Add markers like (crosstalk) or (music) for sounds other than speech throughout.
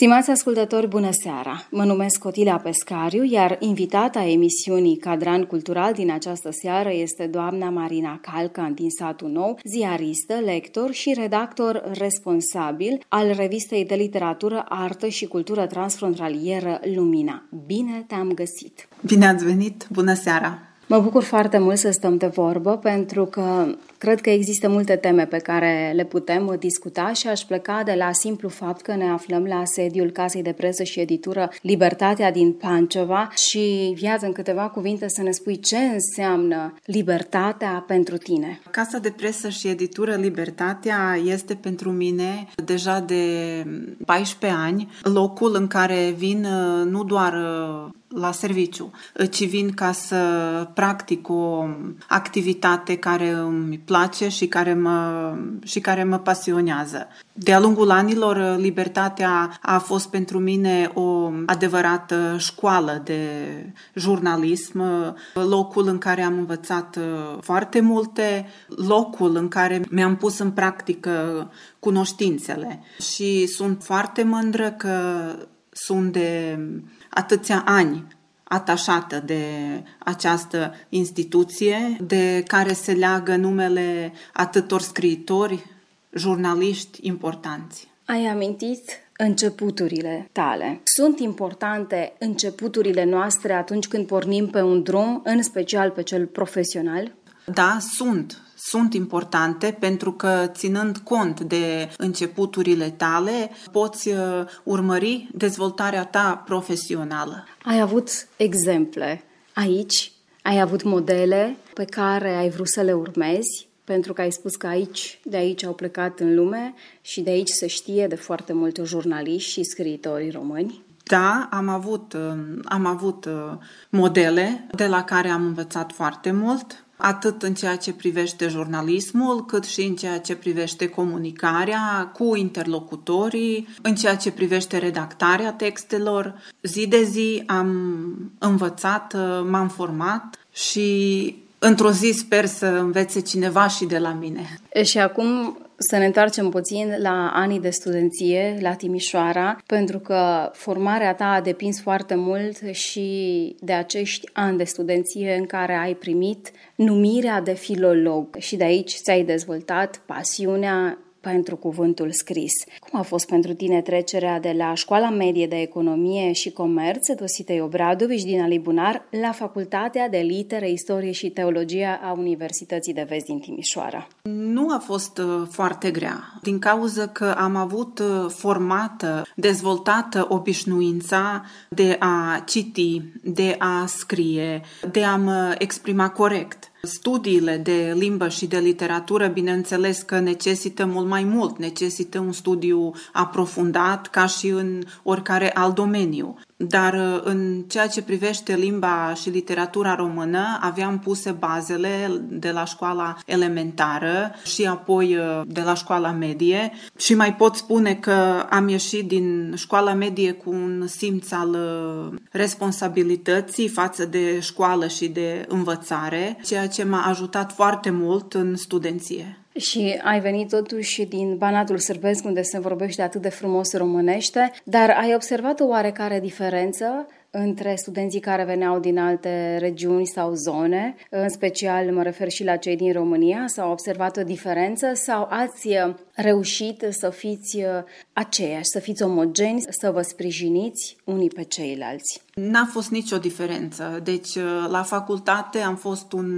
Stimați ascultători, bună seara! Mă numesc Cotila Pescariu, iar invitata emisiunii Cadran Cultural din această seară este doamna Marina Calcan din satul nou, ziaristă, lector și redactor responsabil al revistei de literatură, artă și cultură transfrontalieră Lumina. Bine te-am găsit! Bine ați venit! Bună seara! Mă bucur foarte mult să stăm de vorbă pentru că cred că există multe teme pe care le putem discuta și aș pleca de la simplu fapt că ne aflăm la sediul Casei de Presă și Editură Libertatea din Panceva și viață în câteva cuvinte să ne spui ce înseamnă libertatea pentru tine. Casa de Presă și Editură Libertatea este pentru mine deja de 14 ani locul în care vin nu doar la serviciu, ci vin ca să practic o activitate care îmi place și care mă, și care mă pasionează. De-a lungul anilor, libertatea a fost pentru mine o adevărată școală de jurnalism, locul în care am învățat foarte multe, locul în care mi-am pus în practică cunoștințele și sunt foarte mândră că sunt de atâția ani atașată de această instituție de care se leagă numele atâtor scriitori, jurnaliști importanți. Ai amintit începuturile tale. Sunt importante începuturile noastre atunci când pornim pe un drum, în special pe cel profesional? Da, sunt sunt importante pentru că ținând cont de începuturile tale, poți uh, urmări dezvoltarea ta profesională. Ai avut exemple aici? Ai avut modele pe care ai vrut să le urmezi? Pentru că ai spus că aici, de aici au plecat în lume și de aici se știe de foarte multe jurnaliști și scriitori români. Da, am avut, uh, am avut uh, modele de la care am învățat foarte mult atât în ceea ce privește jurnalismul, cât și în ceea ce privește comunicarea cu interlocutorii, în ceea ce privește redactarea textelor. Zi de zi am învățat, m-am format și într-o zi sper să învețe cineva și de la mine. Și acum să ne întoarcem puțin la anii de studenție, la Timișoara, pentru că formarea ta a depins foarte mult și de acești ani de studenție în care ai primit numirea de filolog. Și de aici ți-ai dezvoltat pasiunea pentru cuvântul scris. Cum a fost pentru tine trecerea de la Școala Medie de Economie și Comerț, Dositei Obradovici din Alibunar, la Facultatea de Litere, Istorie și Teologie a Universității de Vest din Timișoara? Nu a fost uh, foarte grea, din cauza că am avut uh, formată, dezvoltată obișnuința de a citi, de a scrie, de a mă exprima corect. Studiile de limbă și de literatură, bineînțeles că necesită mult mai mult, necesită un studiu aprofundat ca și în oricare alt domeniu. Dar uh, în ceea ce privește limba și literatura română, aveam puse bazele de la școala elementară și apoi uh, de la școala medie și mai pot spune că am ieșit din școala medie cu un simț al uh, responsabilității față de școală și de învățare, ceea ce m-a ajutat foarte mult în studenție. Și ai venit totuși din Banatul Sârbesc, unde se vorbește atât de frumos românește, dar ai observat o oarecare diferență între studenții care veneau din alte regiuni sau zone, în special mă refer și la cei din România, s-au observat o diferență sau ați reușit să fiți aceiași, să fiți omogeni, să vă sprijiniți unii pe ceilalți? N-a fost nicio diferență. Deci, la facultate am fost un,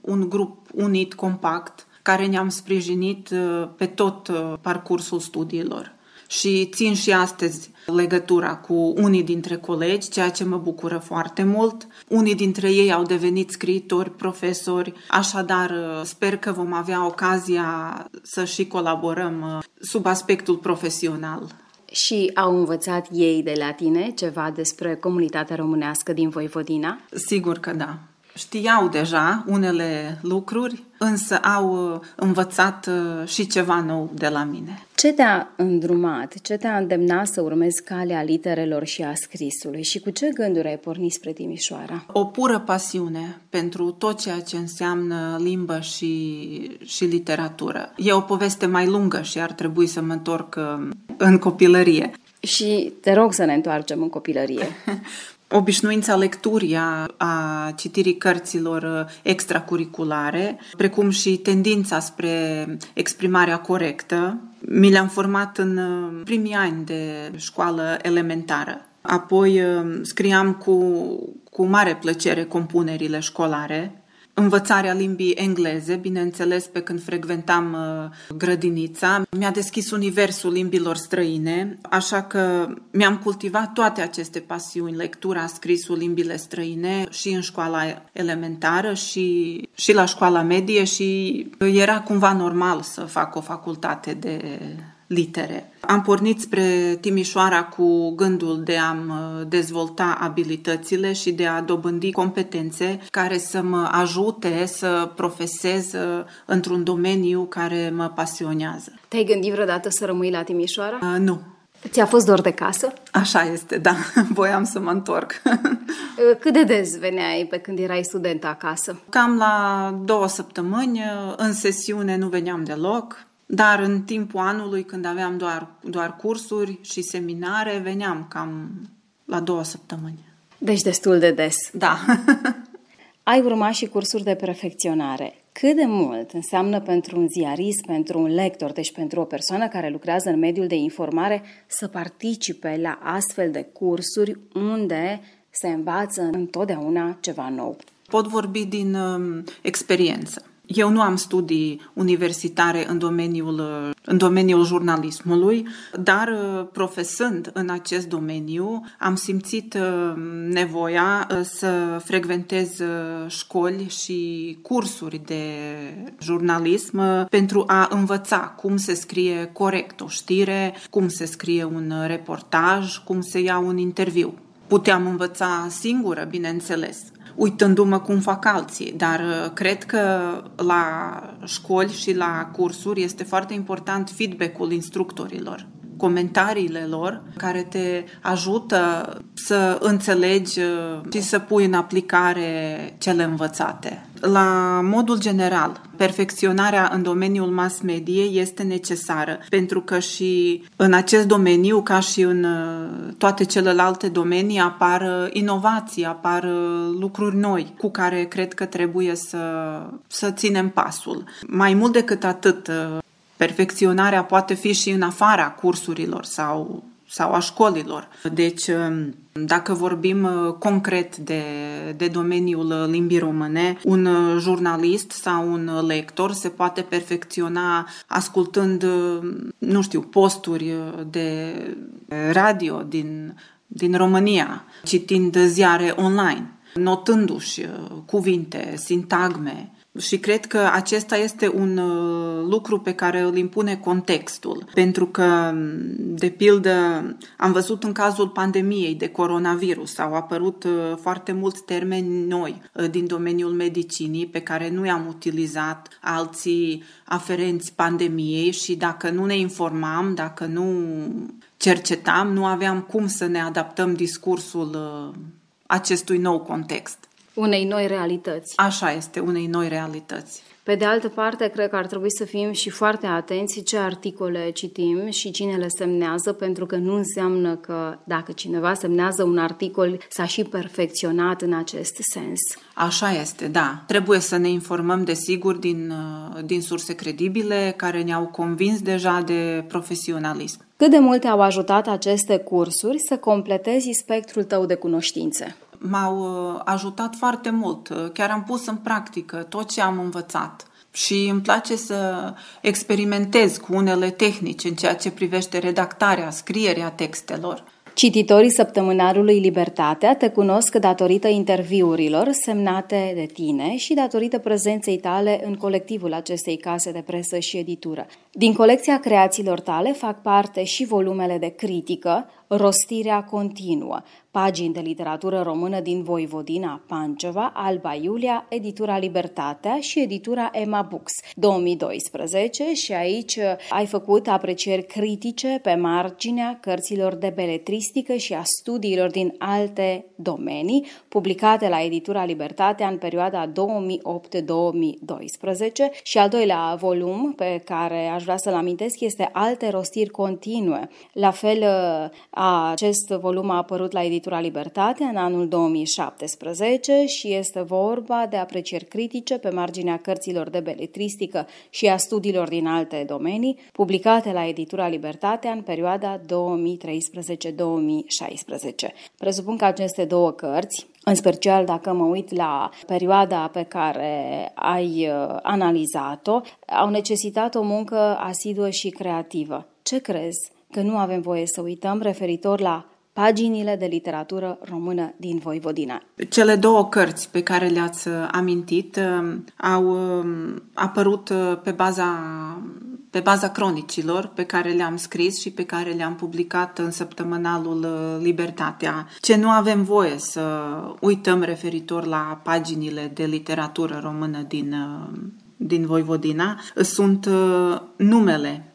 un grup unit, compact, care ne-am sprijinit uh, pe tot uh, parcursul studiilor. Și țin și astăzi legătura cu unii dintre colegi, ceea ce mă bucură foarte mult. Unii dintre ei au devenit scriitori, profesori, așadar uh, sper că vom avea ocazia să și colaborăm sub aspectul profesional. Și au învățat ei de la tine ceva despre comunitatea românească din Voivodina? Sigur că da. Știau deja unele lucruri, însă au uh, învățat uh, și ceva nou de la mine. Ce te-a îndrumat, ce te-a îndemnat să urmezi calea literelor și a scrisului și cu ce gânduri ai pornit spre Timișoara? O pură pasiune pentru tot ceea ce înseamnă limbă și, și literatură. E o poveste mai lungă și ar trebui să mă întorc uh, în copilărie. Și te rog să ne întoarcem în copilărie. (laughs) obișnuința lecturii, a, a citirii cărților uh, extracurriculare, precum și tendința spre exprimarea corectă, mi le-am format în uh, primii ani de școală elementară. Apoi uh, scriam cu, cu mare plăcere compunerile școlare, învățarea limbii engleze, bineînțeles, pe când frecventam uh, grădinița. Mi-a deschis universul limbilor străine, așa că mi-am cultivat toate aceste pasiuni, lectura, scrisul, limbile străine și în școala elementară și, și la școala medie și era cumva normal să fac o facultate de litere. Am pornit spre Timișoara cu gândul de a dezvolta abilitățile și de a dobândi competențe care să mă ajute să profesez uh, într-un domeniu care mă pasionează. Te-ai gândit vreodată să rămâi la Timișoara? Uh, nu. Ți-a fost dor de casă? Așa este, da. (laughs) Voiam să mă întorc. (laughs) Uh, cât de des veneai pe când erai student acasă? Cam la două săptămâni. Uh, în sesiune nu veneam deloc. Dar în timpul anului, când aveam doar, doar cursuri și seminare, veneam cam la două săptămâni. Deci destul de des. Da. (laughs) Ai urmat și cursuri de perfecționare. Cât de mult înseamnă pentru un ziarist, pentru un lector, deci pentru o persoană care lucrează în mediul de informare, să participe la astfel de cursuri unde se învață întotdeauna ceva nou? Pot vorbi din um, experiență. Eu nu am studii universitare în domeniul, în domeniul jurnalismului, dar uh, profesând în acest domeniu, am simțit uh, nevoia uh, să frecventez școli și cursuri de jurnalism pentru a învăța cum se scrie corect o știre, cum se scrie un reportaj, cum se ia un interviu. Puteam învăța singură, bineînțeles, uitându-mă cum fac alții, dar uh, cred că la școli și la cursuri este foarte important feedback-ul instructorilor comentariile lor care te ajută să înțelegi uh, și să pui în aplicare cele învățate. La modul general, perfecționarea în domeniul mass mediei este necesară, pentru că și în acest domeniu, ca și în uh, toate celelalte domenii, apar uh, inovații, apar lucruri noi cu care cred că trebuie să, să ținem pasul. Mai mult decât atât, Perfecționarea poate fi și în afara cursurilor sau, sau a școlilor. Deci, um, dacă vorbim uh, concret de, de domeniul limbii române, un uh, jurnalist sau un lector se poate perfecționa ascultând, uh, nu știu, posturi de radio din, din România, citind ziare online, notându-și cuvinte, sintagme, și cred că acesta este un uh, lucru pe care îl impune contextul. Pentru că, de pildă, am văzut în cazul pandemiei de coronavirus, au apărut uh, foarte mulți termeni noi uh, din domeniul medicinii pe care nu i-am utilizat alții aferenți pandemiei și dacă nu ne informam, dacă nu cercetam, nu aveam cum să ne adaptăm discursul acestui nou context unei noi realități. Așa este, unei noi realități. Pe de altă parte, cred că ar trebui să fim și foarte atenți ce articole citim și cine le semnează, pentru că nu înseamnă că dacă cineva semnează un articol s-a și perfecționat în acest sens. Așa este, da. Trebuie să ne informăm, desigur, din, uh, din surse credibile care ne-au convins deja de profesionalism. Cât de mult au ajutat aceste cursuri să completezi spectrul tău de cunoștințe? M-au uh, ajutat foarte mult. Uh, chiar am pus în practică tot ce am învățat. Și îmi place să experimentez cu unele tehnici în ceea ce privește redactarea, scrierea textelor. Cititorii săptămânarului Libertatea te cunosc datorită interviurilor semnate de tine și datorită prezenței tale în colectivul acestei case de presă și editură. Din colecția creațiilor tale fac parte și volumele de critică, Rostirea continuă, pagini de literatură română din Voivodina, Panceva, Alba Iulia, editura Libertatea și editura Emma Books 2012 și aici uh, ai făcut aprecieri critice pe marginea cărților de beletristică și a studiilor din alte domenii, publicate la editura Libertatea în perioada 2008-2012 și al doilea volum pe care aș vrea să-l amintesc este Alte rostiri continue. La fel, uh, acest volum a apărut la editura Libertate în anul 2017 și este vorba de aprecieri critice pe marginea cărților de beletristică și a studiilor din alte domenii, publicate la editura Libertatea în perioada 2013-2016. Presupun că aceste două cărți, în special dacă mă uit la perioada pe care ai uh, analizat-o, au necesitat o muncă asiduă și creativă. Ce crezi? Că nu avem voie să uităm referitor la paginile de literatură română din Voivodina. Cele două cărți pe care le-ați amintit um, au um, apărut uh, pe baza pe baza cronicilor pe care le-am scris și pe care le-am publicat în săptămânalul uh, Libertatea. Ce nu avem voie să uităm referitor la paginile de literatură română din, uh, din Voivodina sunt numele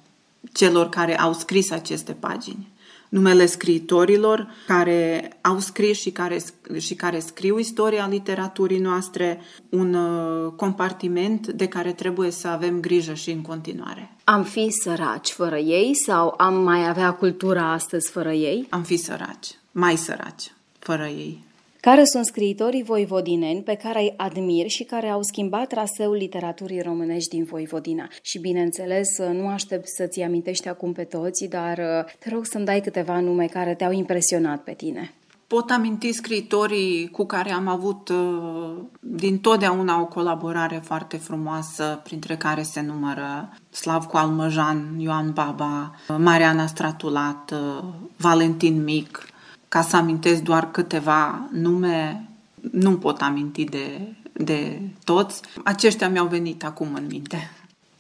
celor care au scris aceste pagini. Numele scriitorilor care au scris și care, și care scriu istoria literaturii noastre, un uh, compartiment de care trebuie să avem grijă și în continuare. Am fi săraci fără ei sau am mai avea cultura astăzi fără ei? Am fi săraci, mai săraci fără ei. Care sunt scriitorii voivodineni pe care îi admir și care au schimbat traseul literaturii românești din Voivodina? Și bineînțeles, nu aștept să-ți amintești acum pe toți, dar uh, te rog să-mi dai câteva nume care te-au impresionat pe tine. Pot aminti scriitorii cu care am avut uh, din totdeauna o colaborare foarte frumoasă, printre care se numără Slavcu Almăjan, Ioan Baba, Mariana Stratulat, uh, Valentin Mic, ca să amintesc doar câteva nume, nu pot aminti de, de toți. Aceștia mi-au venit acum în minte.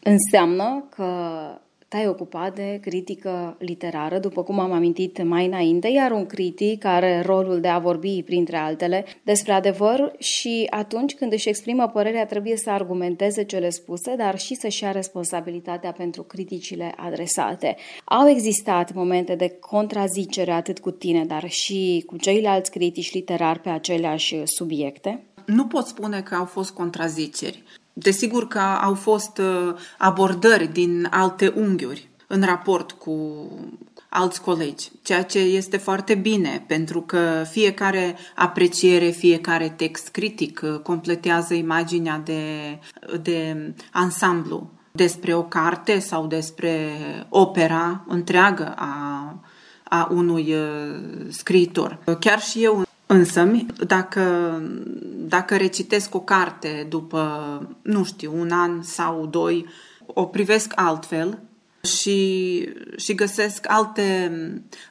Înseamnă că te-ai ocupat de critică literară, după cum am amintit mai înainte, iar un critic are rolul de a vorbi, printre altele, despre adevăr și atunci când își exprimă părerea trebuie să argumenteze cele spuse, dar și să-și ia responsabilitatea pentru criticile adresate. Au existat momente de contrazicere atât cu tine, dar și cu ceilalți critici literari pe aceleași subiecte? Nu pot spune că au fost contraziceri. Desigur că au fost uh, abordări din alte unghiuri în raport cu alți colegi, ceea ce este foarte bine, pentru că fiecare apreciere, fiecare text critic uh, completează imaginea de, de ansamblu despre o carte sau despre opera întreagă a, a unui uh, scriitor. Chiar și eu Însă, dacă, dacă recitesc o carte după, nu știu, un an sau doi, o privesc altfel și, și găsesc alte,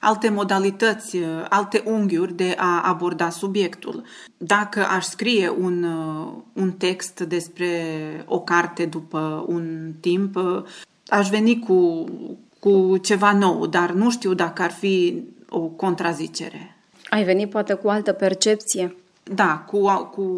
alte modalități, alte unghiuri de a aborda subiectul. Dacă aș scrie un, un text despre o carte după un timp, aș veni cu, cu ceva nou, dar nu știu dacă ar fi o contrazicere. Ai venit poate cu altă percepție. Da, cu, cu,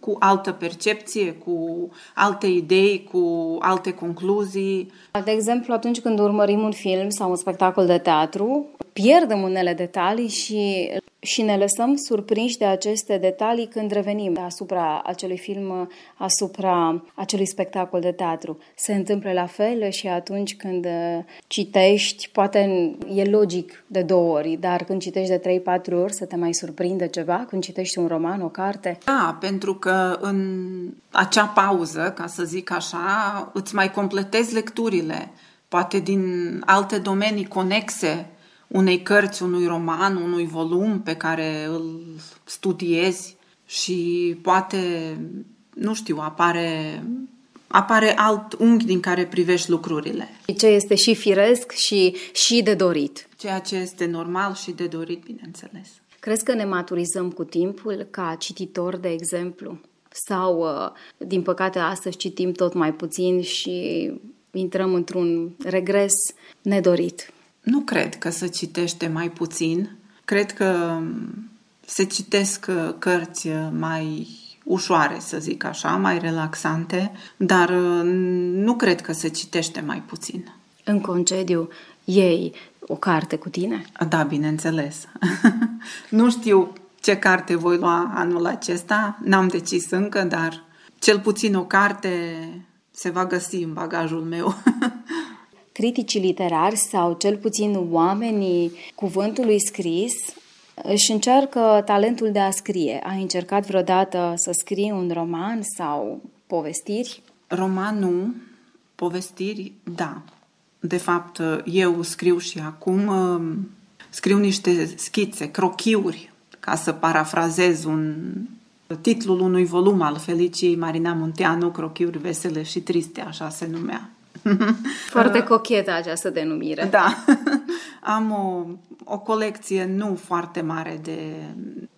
cu altă percepție, cu alte idei, cu alte concluzii. De exemplu, atunci când urmărim un film sau un spectacol de teatru, pierdem unele detalii și și ne lăsăm surprinși de aceste detalii când revenim asupra acelui film, asupra acelui spectacol de teatru. Se întâmplă la fel și atunci când uh, citești, poate e logic de două ori, dar când citești de 3-4 ori să te mai surprinde ceva, când citești un roman, o carte? Da, pentru că în acea pauză, ca să zic așa, îți mai completezi lecturile, poate din alte domenii conexe unei cărți, unui roman, unui volum pe care îl studiezi și poate, nu știu, apare apare alt unghi din care privești lucrurile. Ce este și firesc și, și de dorit. Ceea ce este normal și de dorit, bineînțeles. Crezi că ne maturizăm cu timpul ca cititor, de exemplu? Sau, uh, din păcate, astăzi citim tot mai puțin și intrăm într-un regres nedorit? Nu cred că se citește mai puțin. Cred că se citesc uh, cărți uh, mai ușoare, să zic așa, mai relaxante, dar nu cred că se citește mai puțin. În concediu, ei o carte cu tine? Da, bineînțeles. (laughs) nu știu ce carte voi lua anul acesta, n-am decis încă, dar cel puțin o carte se va găsi în bagajul meu. (laughs) Criticii literari sau cel puțin oamenii cuvântului scris își încearcă talentul de a scrie. Ai încercat vreodată să scrii un roman sau povestiri? Romanul, povestiri, da. De fapt, eu scriu și acum, um, scriu niște schițe, crochiuri, ca să parafrazez un titlul unui volum al Feliciei Marina Munteanu, Crochiuri vesele și triste, așa se numea. (laughs) Foarte cochetă această denumire. Da. (laughs) Am o, o colecție nu foarte mare de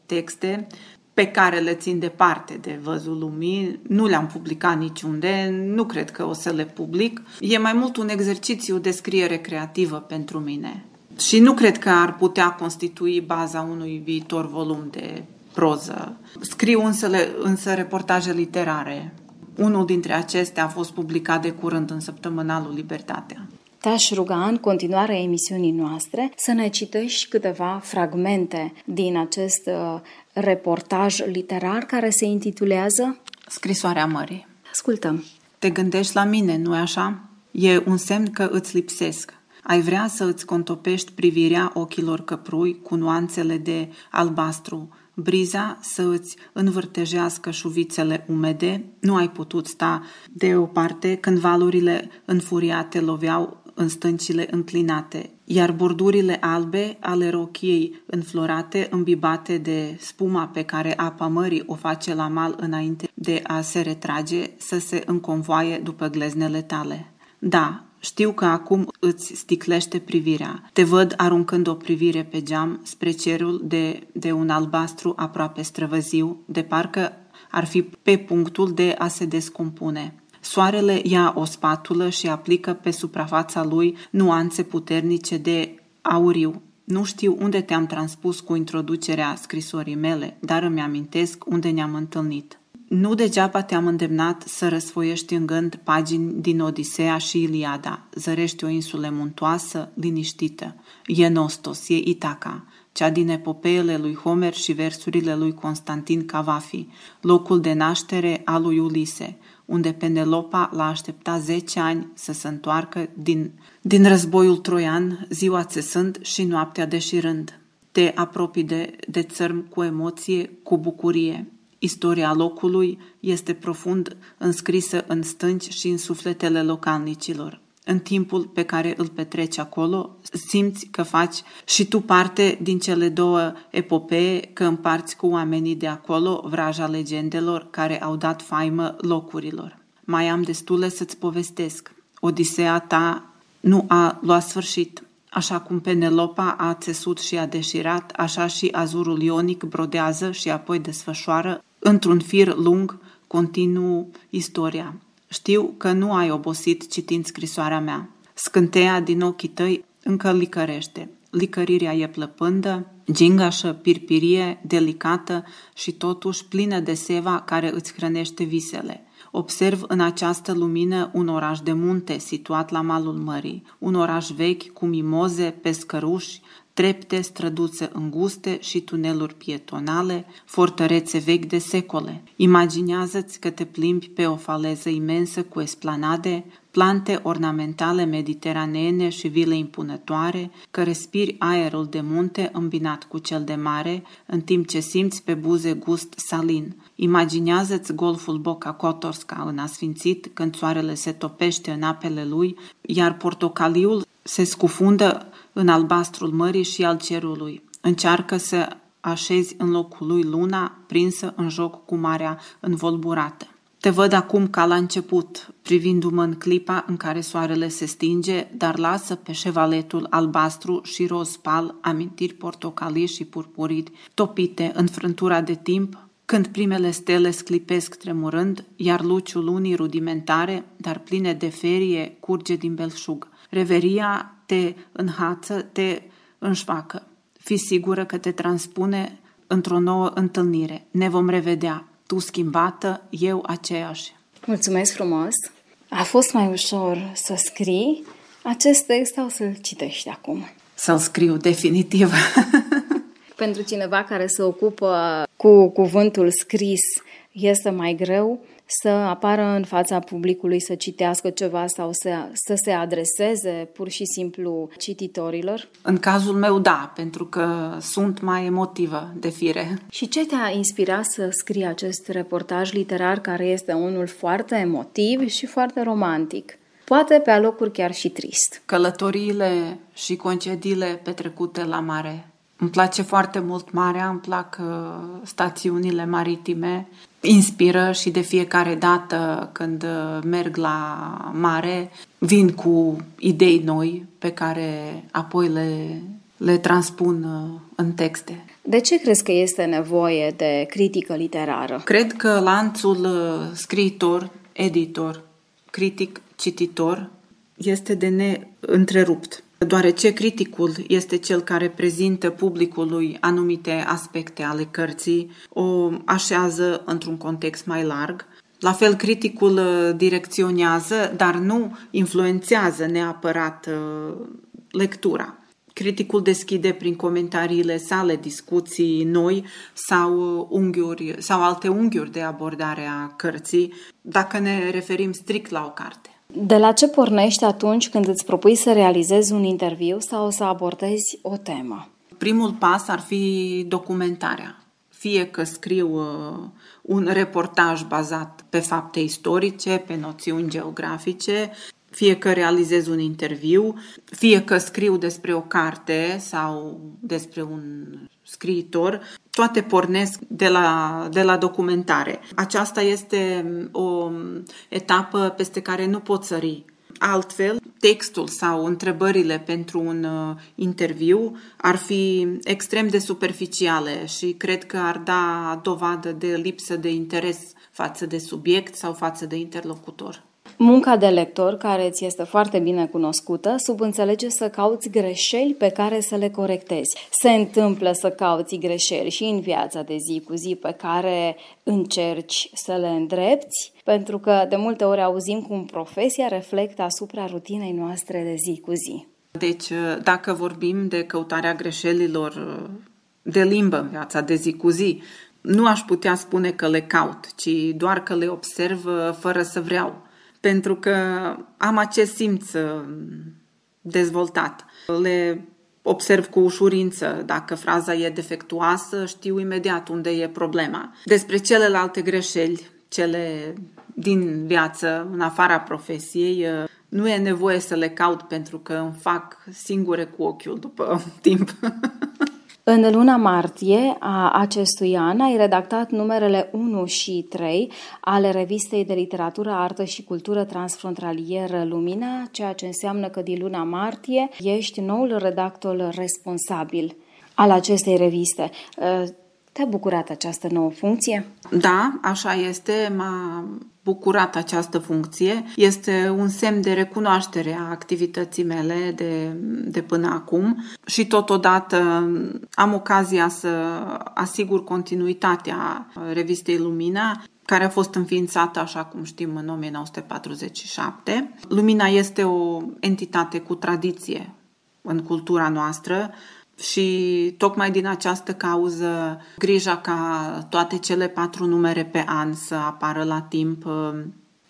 texte pe care le țin departe de văzul lumii, nu le-am publicat niciunde, nu cred că o să le public. E mai mult un exercițiu de scriere creativă pentru mine. Și nu cred că ar putea constitui baza unui viitor volum de proză. Scriu însă, însă reportaje literare. Unul dintre acestea a fost publicat de curând în săptămânalul Libertatea. Te-aș ruga în continuarea emisiunii noastre să ne citești câteva fragmente din acest uh, reportaj literar care se intitulează Scrisoarea mării. Ascultăm. Te gândești la mine, nu-i așa? E un semn că îți lipsesc. Ai vrea să îți contopești privirea ochilor căprui cu nuanțele de albastru, briza să îți învârtejească șuvițele umede, nu ai putut sta deoparte când valurile înfuriate loveau în stâncile înclinate, iar bordurile albe ale rochiei înflorate, îmbibate de spuma pe care apa mării o face la mal înainte de a se retrage, să se înconvoaie după gleznele tale. Da, știu că acum îți sticlește privirea. Te văd aruncând o privire pe geam spre cerul de, de un albastru aproape străvăziu, de parcă ar fi pe punctul de a se descompune. Soarele ia o spatulă și aplică pe suprafața lui nuanțe puternice de auriu. Nu știu unde te-am transpus cu introducerea scrisorii mele, dar îmi amintesc unde ne-am întâlnit. Nu degeaba te-am îndemnat să răsfoiești în gând pagini din Odiseea și Iliada, zărești o insulă muntoasă, liniștită. E Nostos, e Itaca, cea din epopeele lui Homer și versurile lui Constantin Cavafi, locul de naștere al lui Ulise, unde Penelopa l-a așteptat 10 ani să se întoarcă din, din războiul troian, ziua țesând și noaptea deșirând. Te apropii de, de țărm cu emoție, cu bucurie. Istoria locului este profund înscrisă în stânci și în sufletele localnicilor în timpul pe care îl petreci acolo, simți că faci și tu parte din cele două epopee, că împarți cu oamenii de acolo vraja legendelor care au dat faimă locurilor. Mai am destule să-ți povestesc. Odiseea ta nu a luat sfârșit. Așa cum Penelopa a țesut și a deșirat, așa și azurul ionic brodează și apoi desfășoară într-un fir lung, continuu istoria. Știu că nu ai obosit citind scrisoarea mea. Scânteia din ochii tăi încă licărește. Licărirea e plăpândă, gingașă, pirpirie, delicată și totuși plină de seva care îți hrănește visele. Observ în această lumină un oraș de munte situat la malul mării, un oraș vechi cu mimoze, pescăruși, trepte, străduțe înguste și tuneluri pietonale, fortărețe vechi de secole. Imaginează-ți că te plimbi pe o faleză imensă cu esplanade, plante ornamentale mediteraneene și vile impunătoare, că respiri aerul de munte îmbinat cu cel de mare, în timp ce simți pe buze gust salin. Imaginează-ți golful Boca Kotorska în asfințit când soarele se topește în apele lui, iar portocaliul se scufundă în albastrul mării și al cerului. Încearcă să așezi în locul lui luna prinsă în joc cu marea învolburată. Te văd acum ca la început, privindu-mă în clipa în care soarele se stinge, dar lasă pe șevaletul albastru și roz pal amintiri portocalii și purpurii, topite în frântura de timp, când primele stele sclipesc tremurând, iar luciul lunii rudimentare, dar pline de ferie, curge din belșug. Reveria te înhață, te înșfacă. Fii sigură că te transpune într-o nouă întâlnire. Ne vom revedea. Tu schimbată, eu aceeași. Mulțumesc frumos! A fost mai ușor să scrii acest text sau să-l citești acum? Să-l scriu, definitiv. (laughs) Pentru cineva care se ocupă cu cuvântul scris, este mai greu să apară în fața publicului, să citească ceva sau să, să se adreseze pur și simplu cititorilor? În cazul meu, da, pentru că sunt mai emotivă de fire. Și ce te-a inspirat să scrii acest reportaj literar care este unul foarte emotiv și foarte romantic? Poate pe alocuri chiar și trist. Călătoriile și concediile petrecute la mare îmi place foarte mult marea, îmi plac uh, stațiunile maritime. Inspiră și de fiecare dată când uh, merg la mare, vin cu idei noi pe care apoi le, le transpun uh, în texte. De ce crezi că este nevoie de critică literară? Cred că lanțul scriitor, editor, critic, cititor este de neîntrerupt deoarece criticul este cel care prezintă publicului anumite aspecte ale cărții, o așează într-un context mai larg. La fel, criticul uh, direcționează, dar nu influențează neapărat uh, lectura. Criticul deschide prin comentariile sale discuții noi sau uh, unghiuri sau alte unghiuri de abordare a cărții, dacă ne referim strict la o carte. De la ce pornești atunci când îți propui să realizezi un interviu sau să abordezi o temă? Primul pas ar fi documentarea. Fie că scriu uh, un reportaj bazat pe fapte istorice, pe noțiuni geografice, fie că realizez un interviu, fie că scriu despre o carte sau despre un scriitor, toate pornesc de la, de la documentare. Aceasta este o etapă peste care nu pot sări. Altfel, textul sau întrebările pentru un uh, interviu ar fi extrem de superficiale și cred că ar da dovadă de lipsă de interes față de subiect sau față de interlocutor. Munca de lector, care ți este foarte bine cunoscută, subînțelege să cauți greșeli pe care să le corectezi. Se întâmplă să cauți greșeli și în viața de zi cu zi pe care încerci să le îndrepți, pentru că de multe ori auzim cum profesia reflectă asupra rutinei noastre de zi cu zi. Deci, dacă vorbim de căutarea greșelilor de limbă în viața de zi cu zi, nu aș putea spune că le caut, ci doar că le observ fără să vreau pentru că am acest simț uh, dezvoltat. Le observ cu ușurință. Dacă fraza e defectuoasă, știu imediat unde e problema. Despre celelalte greșeli, cele din viață, în afara profesiei, uh, nu e nevoie să le caut pentru că îmi fac singure cu ochiul după (laughs) timp. (laughs) În luna martie a acestui an ai redactat numerele 1 și 3 ale revistei de literatură, artă și cultură transfrontalieră Lumina, ceea ce înseamnă că din luna martie ești noul redactor responsabil al acestei reviste. Te-a bucurat această nouă funcție? Da, așa este. M-a bucurat această funcție. Este un semn de recunoaștere a activității mele de, de până acum și totodată am ocazia să asigur continuitatea revistei Lumina care a fost înființată, așa cum știm, în 1947. Lumina este o entitate cu tradiție în cultura noastră și tocmai din această cauză grija ca toate cele patru numere pe an să apară la timp uh,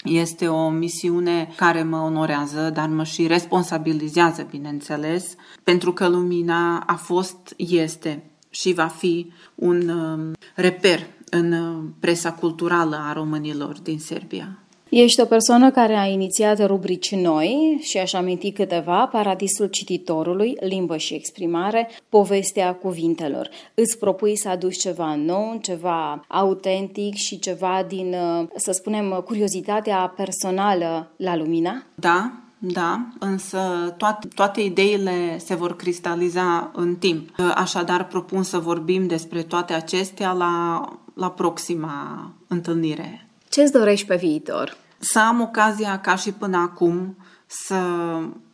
este o misiune care mă onorează, dar mă și responsabilizează, bineînțeles, pentru că lumina a fost, este și va fi un um, reper în uh, presa culturală a românilor din Serbia. Ești o persoană care a inițiat rubrici noi și aș aminti câteva, Paradisul cititorului, limbă și exprimare, povestea cuvintelor. Îți propui să aduci ceva nou, ceva autentic și ceva din, să spunem, curiozitatea personală la lumina? Da, da, însă toate, toate ideile se vor cristaliza în timp. Așadar, propun să vorbim despre toate acestea la, la proxima întâlnire. Ce îți dorești pe viitor? Să am ocazia, ca și până acum, să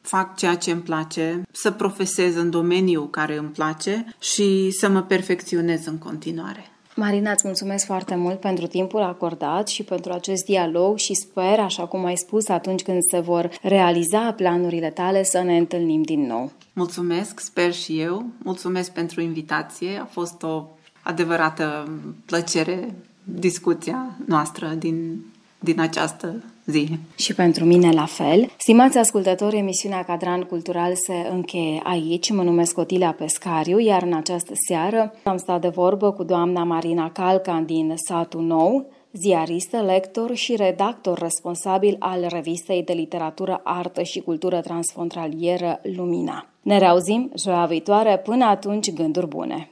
fac ceea ce îmi place, să profesez în domeniul care îmi place și să mă perfecționez în continuare. Marina, îți mulțumesc foarte mult pentru timpul acordat și pentru acest dialog și sper, așa cum ai spus, atunci când se vor realiza planurile tale, să ne întâlnim din nou. Mulțumesc, sper și eu. Mulțumesc pentru invitație. A fost o adevărată plăcere discuția noastră din, din această zi. Și pentru mine la fel. Stimați ascultători, emisiunea Cadran Cultural se încheie aici. Mă numesc Otilia Pescariu, iar în această seară am stat de vorbă cu doamna Marina Calcan din Satul Nou, ziaristă, lector și redactor responsabil al revistei de literatură, artă și cultură transfrontalieră Lumina. Ne reauzim joia viitoare, până atunci gânduri bune!